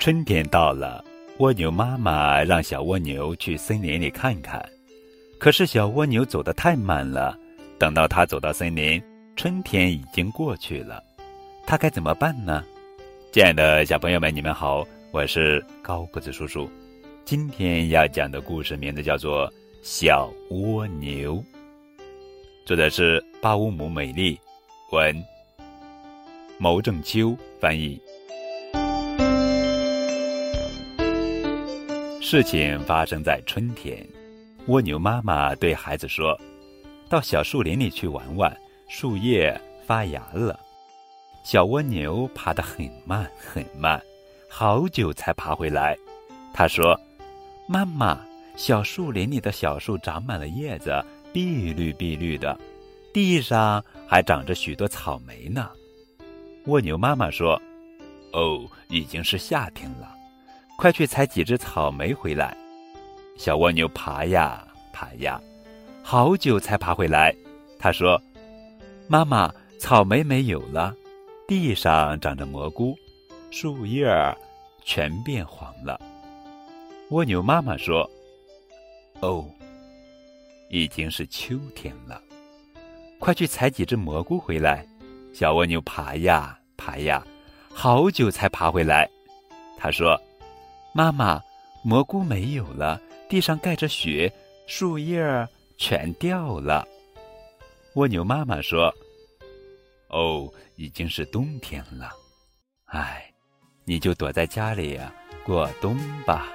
春天到了，蜗牛妈妈让小蜗牛去森林里看看。可是小蜗牛走得太慢了，等到它走到森林，春天已经过去了。它该怎么办呢？亲爱的小朋友们，你们好，我是高个子叔叔。今天要讲的故事名字叫做《小蜗牛》，作者是巴乌姆美丽，文，牟正秋翻译。事情发生在春天，蜗牛妈妈对孩子说：“到小树林里去玩玩，树叶发芽了。”小蜗牛爬得很慢很慢，好久才爬回来。他说：“妈妈，小树林里的小树长满了叶子，碧绿碧绿的，地上还长着许多草莓呢。”蜗牛妈妈说：“哦，已经是夏天了。”快去采几只草莓回来！小蜗牛爬呀爬呀，好久才爬回来。他说：“妈妈，草莓没有了，地上长着蘑菇，树叶儿全变黄了。”蜗牛妈妈说：“哦，已经是秋天了，快去采几只蘑菇回来！”小蜗牛爬呀爬呀，好久才爬回来。他说。妈妈，蘑菇没有了，地上盖着雪，树叶儿全掉了。蜗牛妈妈说：“哦，已经是冬天了，哎，你就躲在家里呀，过冬吧。”